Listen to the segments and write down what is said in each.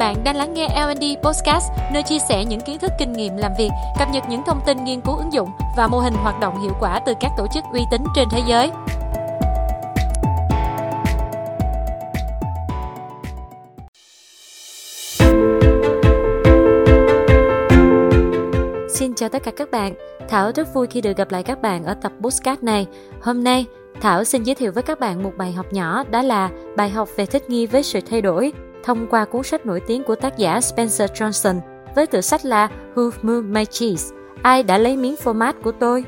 Bạn đang lắng nghe L&D Podcast, nơi chia sẻ những kiến thức kinh nghiệm làm việc, cập nhật những thông tin nghiên cứu ứng dụng và mô hình hoạt động hiệu quả từ các tổ chức uy tín trên thế giới. Xin chào tất cả các bạn. Thảo rất vui khi được gặp lại các bạn ở tập podcast này. Hôm nay, Thảo xin giới thiệu với các bạn một bài học nhỏ đó là bài học về thích nghi với sự thay đổi thông qua cuốn sách nổi tiếng của tác giả Spencer Johnson với tựa sách là Who Moved My Cheese? Ai đã lấy miếng format của tôi?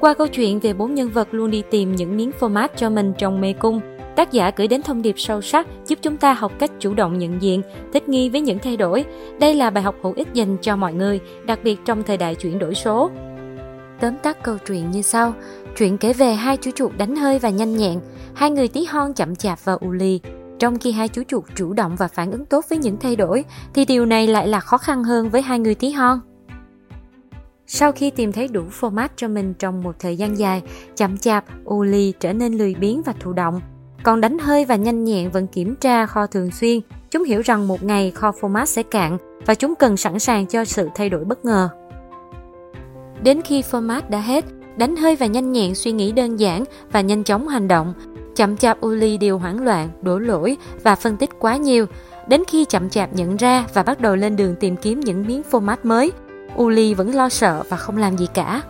Qua câu chuyện về bốn nhân vật luôn đi tìm những miếng format cho mình trong mê cung, tác giả gửi đến thông điệp sâu sắc giúp chúng ta học cách chủ động nhận diện, thích nghi với những thay đổi. Đây là bài học hữu ích dành cho mọi người, đặc biệt trong thời đại chuyển đổi số. Tóm tắt câu chuyện như sau. Chuyện kể về hai chú chuột đánh hơi và nhanh nhẹn, hai người tí hon chậm chạp và u lì. Trong khi hai chú chuột chủ động và phản ứng tốt với những thay đổi, thì điều này lại là khó khăn hơn với hai người tí hon. Sau khi tìm thấy đủ format cho mình trong một thời gian dài, chậm chạp, Uli lì trở nên lười biếng và thụ động. Còn đánh hơi và nhanh nhẹn vẫn kiểm tra kho thường xuyên. Chúng hiểu rằng một ngày kho format sẽ cạn và chúng cần sẵn sàng cho sự thay đổi bất ngờ. Đến khi format đã hết, đánh hơi và nhanh nhẹn suy nghĩ đơn giản và nhanh chóng hành động. Chậm chạp Uli đều hoảng loạn, đổ lỗi và phân tích quá nhiều. Đến khi chậm chạp nhận ra và bắt đầu lên đường tìm kiếm những miếng format mới, Uli vẫn lo sợ và không làm gì cả.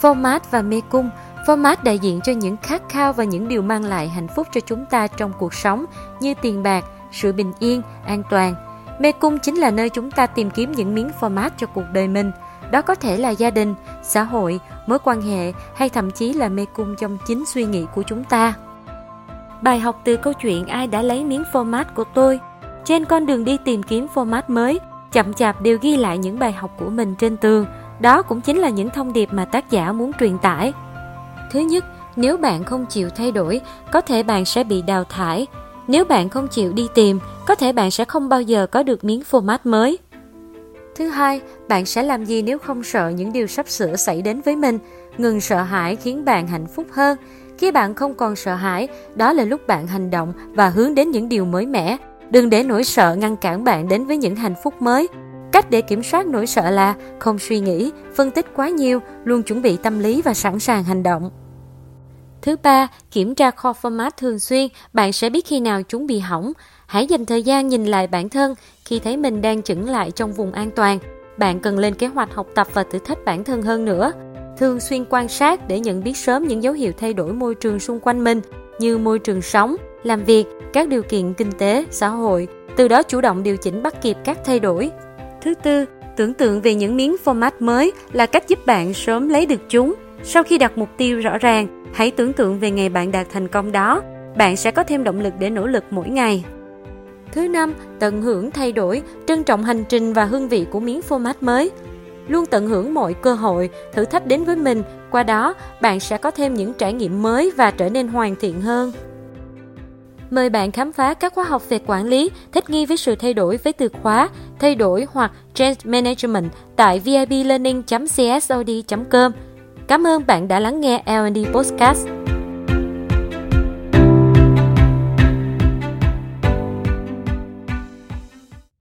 Format và mê cung Format đại diện cho những khát khao và những điều mang lại hạnh phúc cho chúng ta trong cuộc sống như tiền bạc, sự bình yên, an toàn. Mê cung chính là nơi chúng ta tìm kiếm những miếng format cho cuộc đời mình – đó có thể là gia đình, xã hội, mối quan hệ hay thậm chí là mê cung trong chính suy nghĩ của chúng ta. Bài học từ câu chuyện ai đã lấy miếng format của tôi. Trên con đường đi tìm kiếm format mới, chậm chạp đều ghi lại những bài học của mình trên tường. Đó cũng chính là những thông điệp mà tác giả muốn truyền tải. Thứ nhất, nếu bạn không chịu thay đổi, có thể bạn sẽ bị đào thải. Nếu bạn không chịu đi tìm, có thể bạn sẽ không bao giờ có được miếng format mới. Thứ hai, bạn sẽ làm gì nếu không sợ những điều sắp sửa xảy đến với mình? Ngừng sợ hãi khiến bạn hạnh phúc hơn. Khi bạn không còn sợ hãi, đó là lúc bạn hành động và hướng đến những điều mới mẻ. Đừng để nỗi sợ ngăn cản bạn đến với những hạnh phúc mới. Cách để kiểm soát nỗi sợ là không suy nghĩ, phân tích quá nhiều, luôn chuẩn bị tâm lý và sẵn sàng hành động. Thứ ba, kiểm tra kho format thường xuyên, bạn sẽ biết khi nào chúng bị hỏng. Hãy dành thời gian nhìn lại bản thân khi thấy mình đang chững lại trong vùng an toàn. Bạn cần lên kế hoạch học tập và thử thách bản thân hơn nữa. Thường xuyên quan sát để nhận biết sớm những dấu hiệu thay đổi môi trường xung quanh mình như môi trường sống, làm việc, các điều kiện kinh tế, xã hội, từ đó chủ động điều chỉnh bắt kịp các thay đổi. Thứ tư, tưởng tượng về những miếng format mới là cách giúp bạn sớm lấy được chúng. Sau khi đặt mục tiêu rõ ràng, hãy tưởng tượng về ngày bạn đạt thành công đó. Bạn sẽ có thêm động lực để nỗ lực mỗi ngày. Thứ năm, tận hưởng thay đổi, trân trọng hành trình và hương vị của miếng format mới. Luôn tận hưởng mọi cơ hội, thử thách đến với mình, qua đó bạn sẽ có thêm những trải nghiệm mới và trở nên hoàn thiện hơn. Mời bạn khám phá các khóa học về quản lý, thích nghi với sự thay đổi với từ khóa thay đổi hoặc change management tại viplearning.csod.com. Cảm ơn bạn đã lắng nghe L&D Podcast.